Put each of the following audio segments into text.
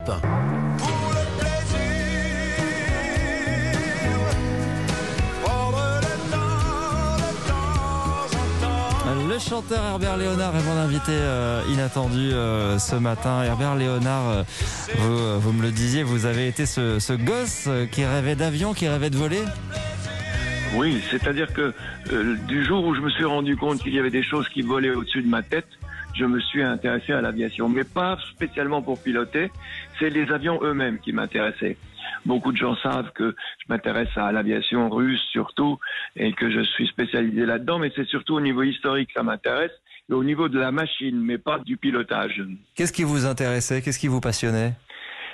Le chanteur Herbert Léonard est mon invité euh, inattendu euh, ce matin. Herbert Léonard, euh, vous, me le disiez, vous avez été ce, gosse qui rêvait d'avion, qui rêvait de voler Oui, c'est-à-dire que du jour où je me suis rendu compte qu'il y avait des choses qui volaient au-dessus de ma tête, je me suis intéressé à l'aviation, mais pas spécialement pour piloter, c'est les avions eux-mêmes qui m'intéressaient. Beaucoup de gens savent que je m'intéresse à l'aviation russe surtout et que je suis spécialisé là-dedans, mais c'est surtout au niveau historique que ça m'intéresse et au niveau de la machine, mais pas du pilotage. Qu'est-ce qui vous intéressait? Qu'est-ce qui vous passionnait?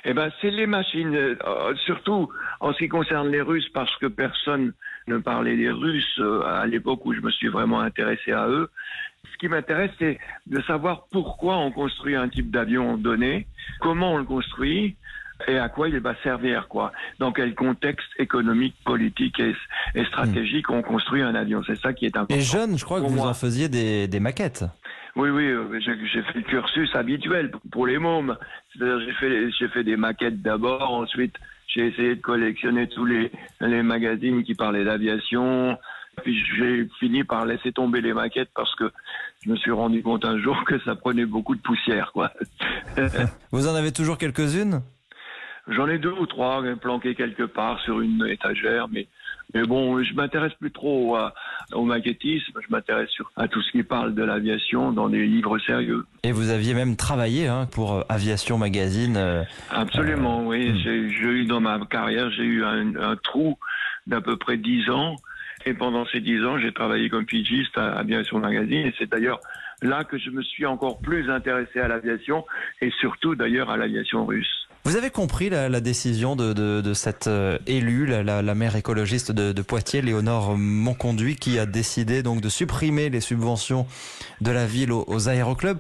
Eh ben, c'est les machines, euh, surtout en ce qui concerne les Russes, parce que personne ne parlait des Russes euh, à l'époque où je me suis vraiment intéressé à eux. Ce qui m'intéresse, c'est de savoir pourquoi on construit un type d'avion donné, comment on le construit et à quoi il va servir, quoi. Dans quel contexte économique, politique et, et stratégique on construit un avion. C'est ça qui est important. Et jeune, je crois que vous moi. en faisiez des, des maquettes. Oui, oui, euh, j'ai fait le cursus habituel pour- les mômes. C'est-à-dire, j'ai fait, j'ai fait des maquettes d'abord, ensuite, j'ai essayé de collectionner tous les, les magazines qui parlaient d'aviation. Puis j'ai fini par laisser tomber les maquettes parce que je me suis rendu compte un jour que ça prenait beaucoup de poussière, quoi. Vous en avez toujours quelques-unes? J'en ai deux ou trois euh, planqués quelque part sur une étagère, mais mais bon, je m'intéresse plus trop à- au maquettisme. Je m'intéresse à tout ce qui parle de l'aviation dans des livres sérieux. Et vous aviez même travaillé hein, pour euh, Aviation Magazine. euh, Absolument, oui. hmm. J'ai j'ai eu dans ma carrière, j'ai eu un, un trou d'à peu près 10 ans. Et pendant ces 10 ans, j'ai travaillé comme pigiste à Aviation Magazine. Et c'est d'ailleurs là que je me suis encore plus intéressé à l'aviation et surtout d'ailleurs à l'aviation russe. Vous avez compris la, décision de, de, de cette euh, élue, la, maire écologiste de, Poitiers, Léonore Monconduit, qui a décidé donc de supprimer les subventions de la ville aux, aux aéroclubs.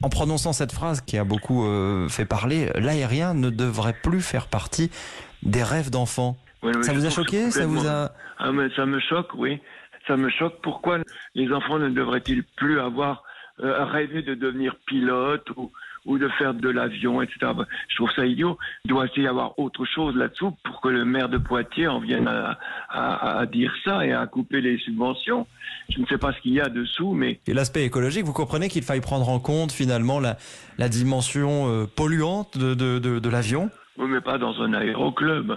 En prononçant cette phrase qui a beaucoup euh, fait parler, l'aérien ne devrait plus faire partie des rêves d'enfants. Oui, oui, Ça vous a choqué? Ça vous a Ah, mais ça me choque, oui. Ça me choque. Pourquoi les enfants ne devraient-ils plus avoir euh, rêvé de devenir pilote ou, ou de faire de l'avion, etc. Bah, Je trouve ça idiot. Il doit y avoir autre chose là-dessous pour que le maire de Poitiers en vienne à, à- à dire ça et à couper les subventions. Je ne sais pas ce qu'il y a dessous, mais Et l'aspect écologique, vous comprenez qu'il faille prendre en compte finalement la, la dimension euh, polluante de, de, de, de l'avion? Oui, mais pas dans un aéroclub.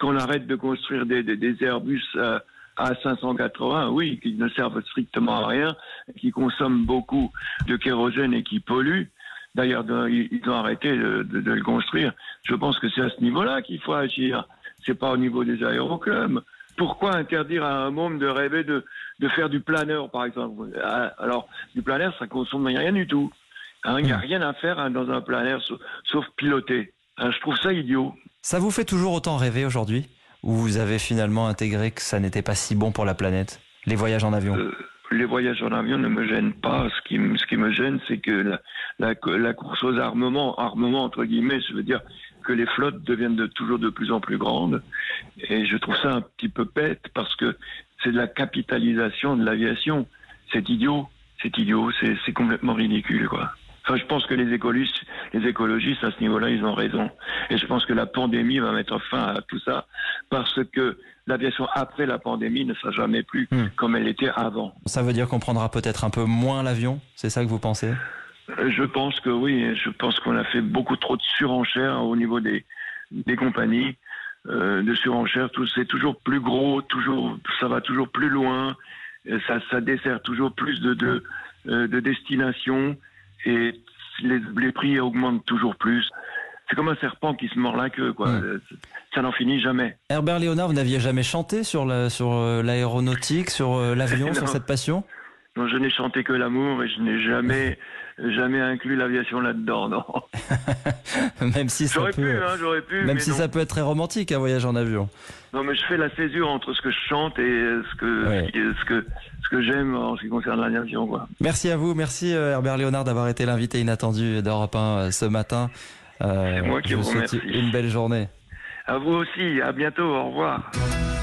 Qu'on arrête de construire des, des, des Airbus euh, à 580, oui, qui ne servent strictement à rien, qui consomment beaucoup de kérosène et qui polluent. D'ailleurs, ils ont arrêté de, de- de le construire. Je pense que c'est à ce niveau-là qu'il faut agir. C'est pas au niveau des aéroclubs. Pourquoi interdire à un môme de rêver de, de faire du planeur, par exemple? Ah, Alors, du planeur, ça consomme rien du tout. Hein, Il n'y a rien à faire hein, dans un planeur sauf, sauf piloter. Hein, je trouve ça idiot. Ça vous fait toujours autant rêver aujourd'hui Ou vous avez finalement intégré que ça n'était pas si bon pour la planète Les voyages en avion Euh, les voyages en avion ne me gênent pas. Ce qui, me- ce qui me gêne, c'est que la, la, la course aux armements, armements entre guillemets, je veux dire que les flottes deviennent de, toujours de plus en plus grandes. Et je trouve ça un petit peu bête parce que c'est de la capitalisation de l'aviation. C'est idiot. C'est idiot. C'est complètement ridicule, quoi. Enfin, je pense que les écologistes, les écologistes à ce niveau-là, ils ont raison. Et je pense que la pandémie va mettre fin à tout ça parce que l'aviation après la pandémie ne sera jamais plus Hmm. comme elle était avant. Ça veut dire qu'on prendra peut-être un peu moins l'avion C'est ça que vous pensez? Euh, Je pense que oui. Je pense qu'on a fait beaucoup trop de surenchères au niveau des, des compagnies. Euh, de surenchères, tout c'est toujours plus gros, toujours ça va toujours plus loin, ça, ça dessert toujours plus de de, euh, de destinations et les, les prix augmentent toujours plus. C'est comme un serpent qui se mord la queue, quoi. Ça n'en finit jamais. Herbert Léonard, vous n'aviez jamais chanté sur la- sur euh, l'aéronautique, sur euh, l'avion, sur Non. cette passion? Non, je n'ai chanté que l'amour et je n'ai jamais jamais inclus l'aviation là-dedans. Non. Même si ça peut, pu, hein, j'aurais pu. même si non. ça peut être très romantique un voyage en avion. Non, mais je fais la césure entre ce que je chante et ce que, Ouais. ce que, ce que j'aime en ce qui concerne l'aviation, quoi. Merci à vous, merci euh, Herbert Léonard d'avoir été l'invité inattendu d'Europe 1 euh, ce matin. Euh, C'est moi qui je vous souhaite remercie. une belle journée. À vous aussi, à bientôt, au revoir.